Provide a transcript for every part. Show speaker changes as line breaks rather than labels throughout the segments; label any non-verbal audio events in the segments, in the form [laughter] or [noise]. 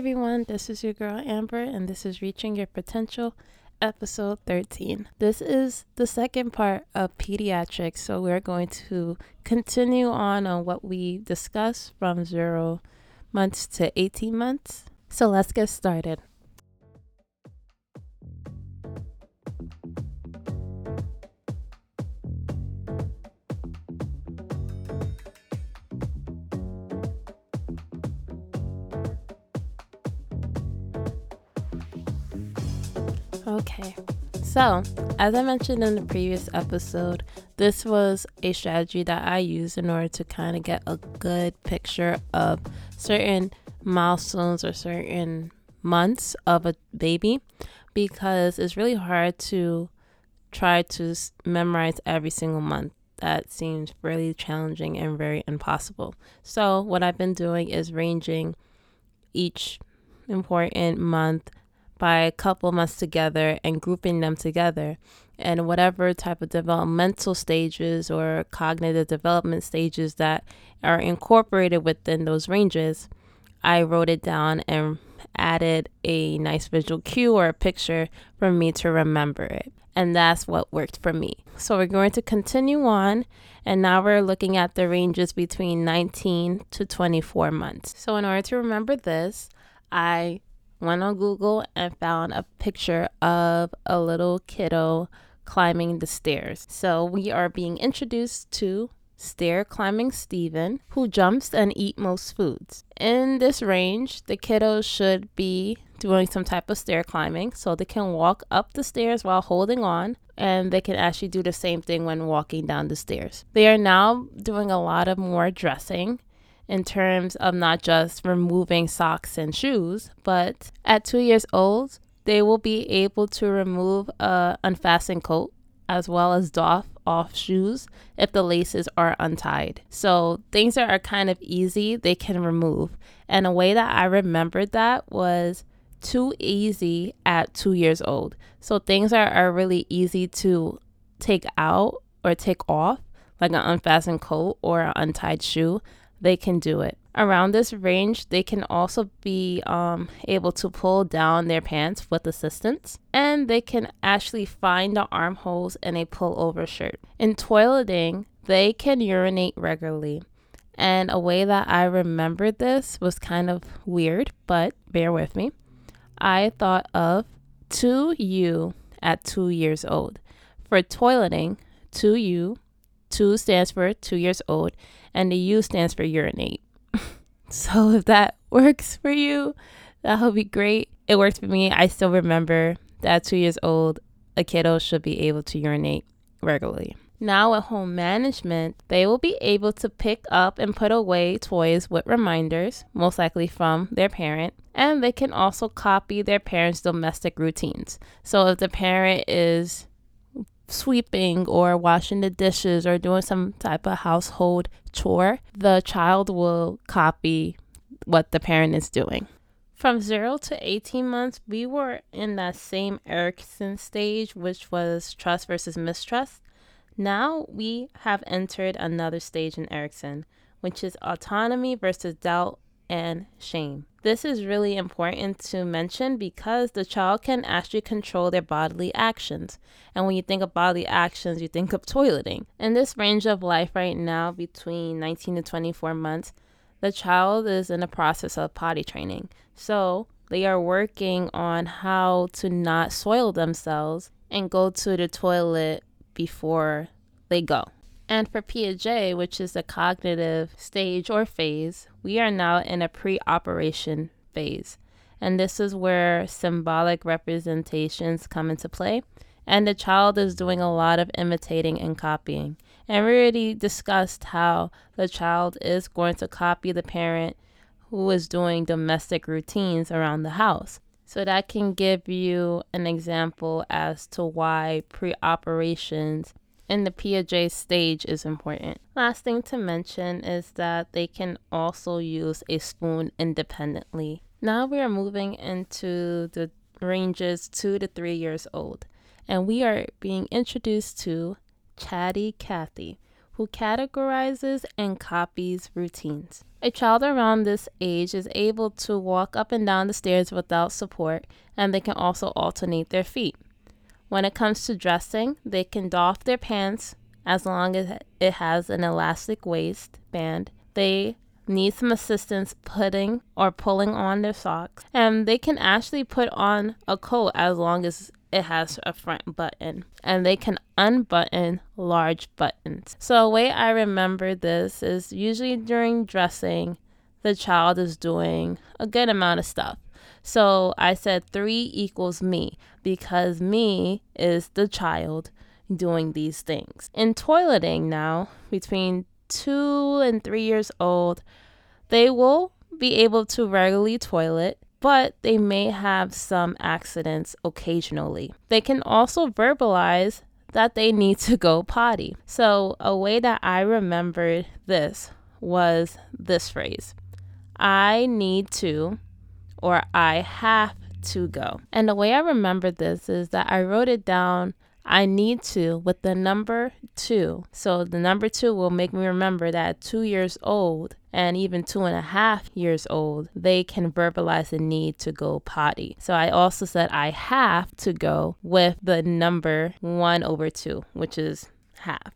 everyone, this is your girl Amber, and this is Reaching Your Potential, episode 13. This is the second part of pediatrics, so we're going to continue on on what we discussed from zero months to 18 months. So let's get started. Okay, so as I mentioned in the previous episode, this was a strategy that I used in order to kind of get a good picture of certain milestones or certain months of a baby because it's really hard to try to memorize every single month. That seems really challenging and very impossible. So, what I've been doing is ranging each important month by a couple months together and grouping them together. And whatever type of developmental stages or cognitive development stages that are incorporated within those ranges, I wrote it down and added a nice visual cue or a picture for me to remember it. And that's what worked for me. So we're going to continue on. And now we're looking at the ranges between 19 to 24 months. So, in order to remember this, I went on Google and found a picture of a little kiddo climbing the stairs. So we are being introduced to stair climbing Steven, who jumps and eat most foods. In this range, the kiddos should be doing some type of stair climbing so they can walk up the stairs while holding on and they can actually do the same thing when walking down the stairs. They are now doing a lot of more dressing in terms of not just removing socks and shoes, but at two years old, they will be able to remove a unfastened coat as well as doff off shoes if the laces are untied. So things that are kind of easy, they can remove. And a way that I remembered that was too easy at two years old. So things are, are really easy to take out or take off, like an unfastened coat or an untied shoe they can do it. Around this range, they can also be um, able to pull down their pants with assistance, and they can actually find the armholes in a pullover shirt. In toileting, they can urinate regularly. And a way that I remembered this was kind of weird, but bear with me. I thought of 2U at two years old. For toileting, 2U, 2 stands for two years old, and the U stands for urinate. [laughs] so if that [laughs] works for you, that would be great. It works for me. I still remember that two years old, a kiddo should be able to urinate regularly. Now, at home management, they will be able to pick up and put away toys with reminders, most likely from their parent, and they can also copy their parents' domestic routines. So, if the parent is sweeping or washing the dishes or doing some type of household chore, the child will copy what the parent is doing. From 0 to 18 months, we were in that same Erikson stage, which was trust versus mistrust. Now we have entered another stage in Erikson, which is autonomy versus doubt and shame. This is really important to mention because the child can actually control their bodily actions. And when you think of bodily actions, you think of toileting. In this range of life right now, between 19 to 24 months, the child is in the process of potty training. So they are working on how to not soil themselves and go to the toilet before they go. And for Piaget, which is the cognitive stage or phase, we are now in a pre operation phase. And this is where symbolic representations come into play. And the child is doing a lot of imitating and copying. And we already discussed how the child is going to copy the parent who is doing domestic routines around the house. So that can give you an example as to why pre operations in the Piaget stage is important. Last thing to mention is that they can also use a spoon independently. Now we are moving into the ranges two to three years old, and we are being introduced to Chatty Cathy, who categorizes and copies routines. A child around this age is able to walk up and down the stairs without support, and they can also alternate their feet. When it comes to dressing, they can doff their pants as long as it has an elastic waistband. They need some assistance putting or pulling on their socks, and they can actually put on a coat as long as it has a front button and they can unbutton large buttons. So, a way I remember this is usually during dressing, the child is doing a good amount of stuff. So, I said three equals me because me is the child doing these things. In toileting now, between two and three years old, they will be able to regularly toilet but they may have some accidents occasionally. They can also verbalize that they need to go potty. So, a way that I remembered this was this phrase I need to, or I have to go. And the way I remember this is that I wrote it down I need to with the number two. So the number two will make me remember that two years old and even two and a half years old, they can verbalize the need to go potty. So I also said I have to go with the number one over two, which is half.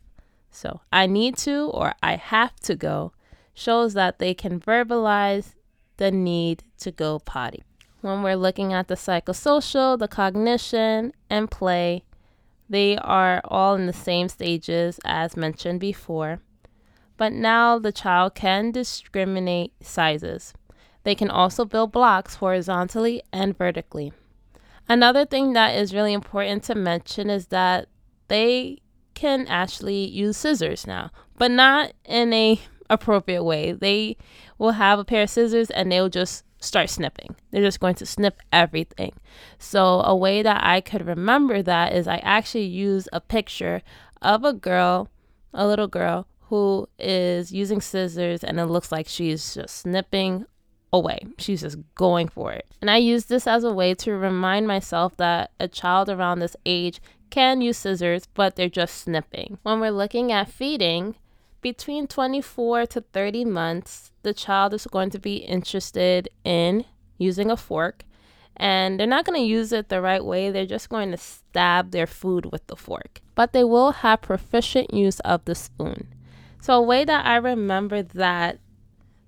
So I need to or I have to go shows that they can verbalize the need to go potty. When we're looking at the psychosocial, the cognition, and play, they are all in the same stages as mentioned before, but now the child can discriminate sizes. They can also build blocks horizontally and vertically. Another thing that is really important to mention is that they can actually use scissors now, but not in a appropriate way. They will have a pair of scissors and they'll just start snipping. They're just going to snip everything. So, a way that I could remember that is I actually use a picture of a girl, a little girl, who is using scissors and it looks like she's just snipping away. She's just going for it. And I use this as a way to remind myself that a child around this age can use scissors, but they're just snipping. When we're looking at feeding, between 24 to 30 months, the child is going to be interested in using a fork. And they're not going to use it the right way. They're just going to stab their food with the fork. But they will have proficient use of the spoon. So, a way that I remember that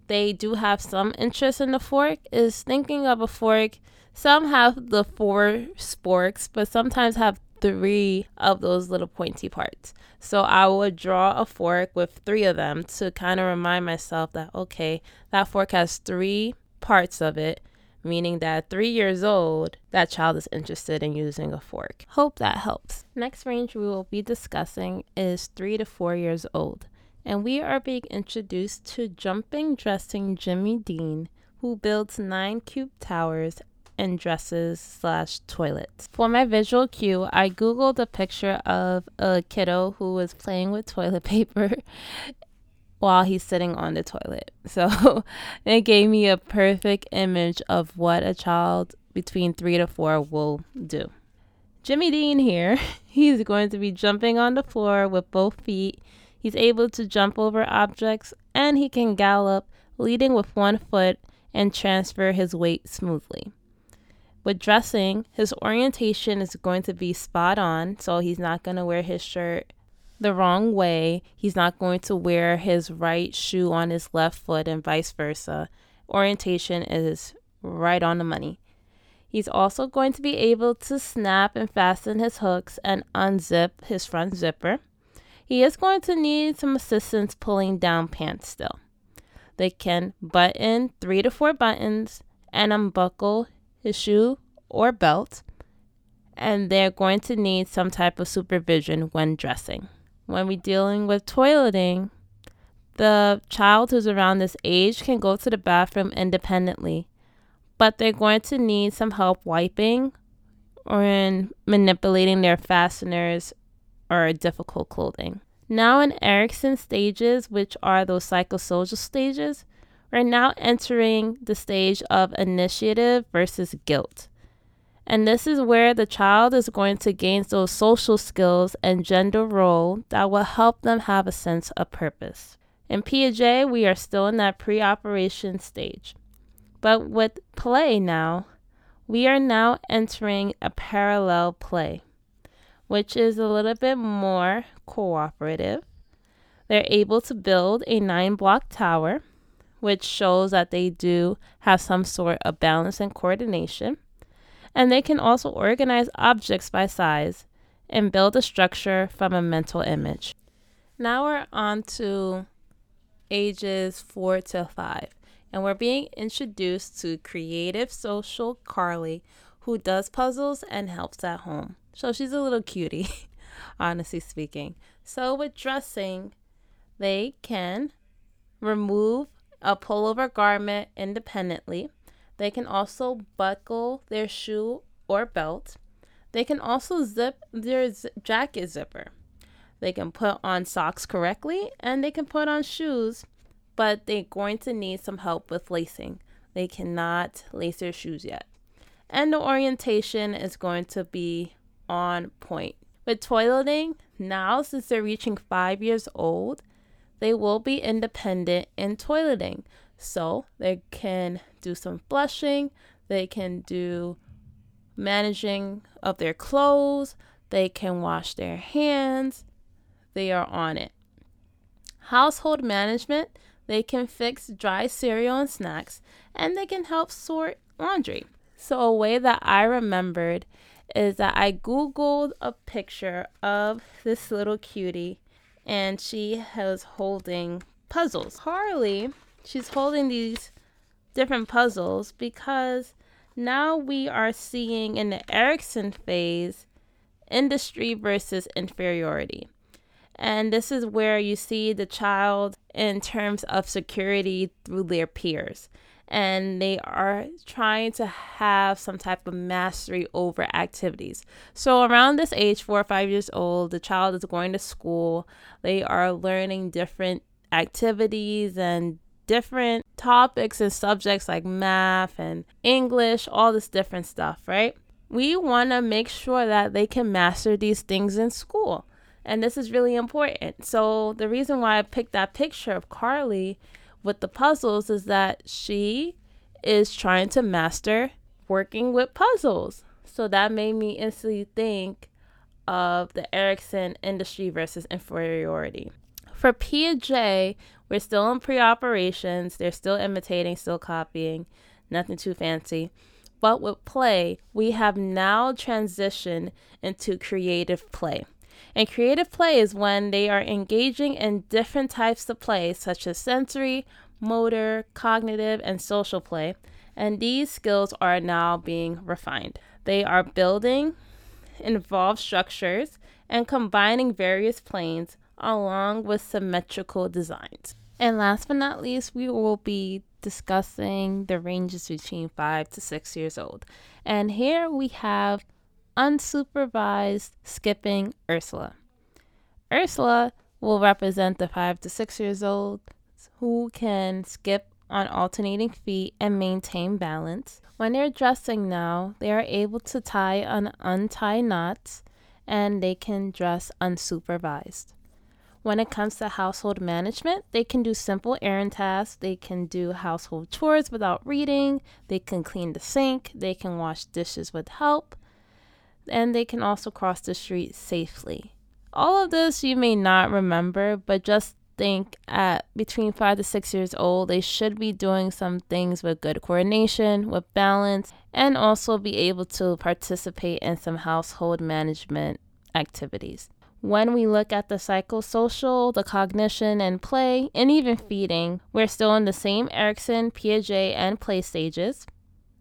they do have some interest in the fork is thinking of a fork. Some have the four sporks, but sometimes have three of those little pointy parts. So I would draw a fork with three of them to kind of remind myself that, okay, that fork has three parts of it, meaning that three years old, that child is interested in using a fork. Hope that helps. Next range we will be discussing is three to four years old. And we are being introduced to jumping dressing Jimmy Dean, who builds nine cube towers and dresses slash toilets. For my visual cue, I googled a picture of a kiddo who was playing with toilet [laughs] paper while he's sitting on the toilet. [laughs] So it gave me a perfect image of what a child between three to four will do. Jimmy Dean here, [laughs] he's going to be jumping on the floor with both feet. He's able to jump over objects and he can gallop, leading with one foot and transfer his weight smoothly. With dressing, his orientation is going to be spot on, so he's not going to wear his shirt the wrong way. He's not going to wear his right shoe on his left foot and vice versa. Orientation is right on the money. He's also going to be able to snap and fasten his hooks and unzip his front zipper. He is going to need some assistance pulling down pants still. They can button three to four buttons and unbuckle his shoe or belt, and they're going to need some type of supervision when dressing. When we're dealing with toileting, the child who's around this age can go to the bathroom independently, but they're going to need some help wiping or in manipulating their fasteners or difficult clothing. Now, in Erikson stages, which are those psychosocial stages, we're now entering the stage of initiative versus guilt. And this is where the child is going to gain those social skills and gender role that will help them have a sense of purpose. In Piaget, we are still in that pre operation stage. But with play now, we are now entering a parallel play, which is a little bit more cooperative. They're able to build a nine block tower, which shows that they do have some sort of balance and coordination and they can also organize objects by size and build a structure from a mental image. Now we're on to ages four to five, and we're being introduced to creative social Carly, who does puzzles and helps at home. So she's a little cutie, [laughs] honestly speaking. So with dressing, they can remove a pullover garment independently they can also buckle their shoe or belt. They can also zip their z- jacket zipper. They can put on socks correctly and they can put on shoes, but they're going to need some help with lacing. They cannot lace their shoes yet. And the orientation is going to be on point. With toileting, now since they're reaching five years old, they will be independent in toileting. So they can do some flushing, they can do managing of their clothes, they can wash their hands, they are on it. Household management, they can fix dry cereal and snacks, and they can help sort laundry. So, a way that I remembered is that I Googled a picture of this little cutie, and she was holding puzzles. Harley she's holding these different puzzles because now we are seeing in the Erikson phase industry versus inferiority. And this is where you see the child in terms of security through their peers. And they are trying to have some type of mastery over activities. So, around this age, four or five years old, the child is going to school. They are learning different activities and different topics and subjects like math and English, all this different stuff, right? We want to make sure that they can master these things in school. And this is really important. So, the reason why I picked that picture of Carly with the puzzles is that she is trying to master working with puzzles. So, that made me instantly think of the Erikson industry versus inferiority. For Piaget, we're still in pre operations. They're still imitating, still copying, nothing too fancy. But with play, we have now transitioned into creative play. And creative play is when they are engaging in different types of play, such as sensory, motor, cognitive, and social play. And these skills are now being refined. They are building involved structures and combining various planes along with symmetrical designs. And last but not least, we will be discussing the ranges between 5 to 6 years old. And here we have unsupervised skipping Ursula. Ursula will represent the 5 to 6 years old who can skip on alternating feet and maintain balance. When they're dressing now, they are able to tie and untie knots and they can dress unsupervised. When it comes to household management, they can do simple errand tasks, they can do household chores without reading, they can clean the sink, they can wash dishes with help, and they can also cross the street safely. All of this you may not remember, but just think at between five to six years old, they should be doing some things with good coordination, with balance, and also be able to participate in some household management activities. When we look at the psychosocial, the cognition and play, and even feeding, we're still in the same Erikson, Piaget, and play stages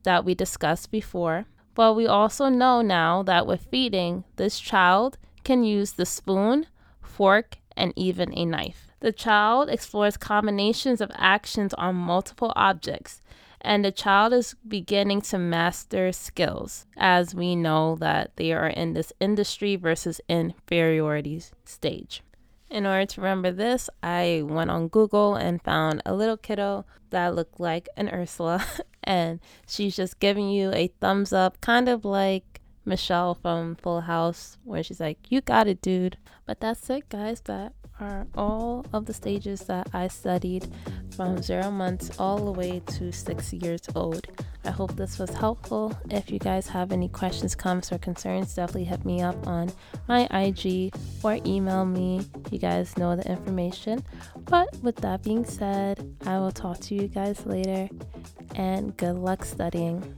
that we discussed before. But we also know now that with feeding, this child can use the spoon, fork, and even a knife. The child explores combinations of actions on multiple objects and the child is beginning to master skills as we know that they are in this industry versus inferiority stage. In order to remember this, I went on Google and found a little kiddo that looked like an Ursula [laughs] and she's just giving you a thumbs up, kind of like Michelle from Full House, where she's like, You got it, dude. But that's it, guys. That are all of the stages that I studied from zero months all the way to six years old. I hope this was helpful. If you guys have any questions, comments, or concerns, definitely hit me up on my IG or email me. You guys know the information. But with that being said, I will talk to you guys later and good luck studying.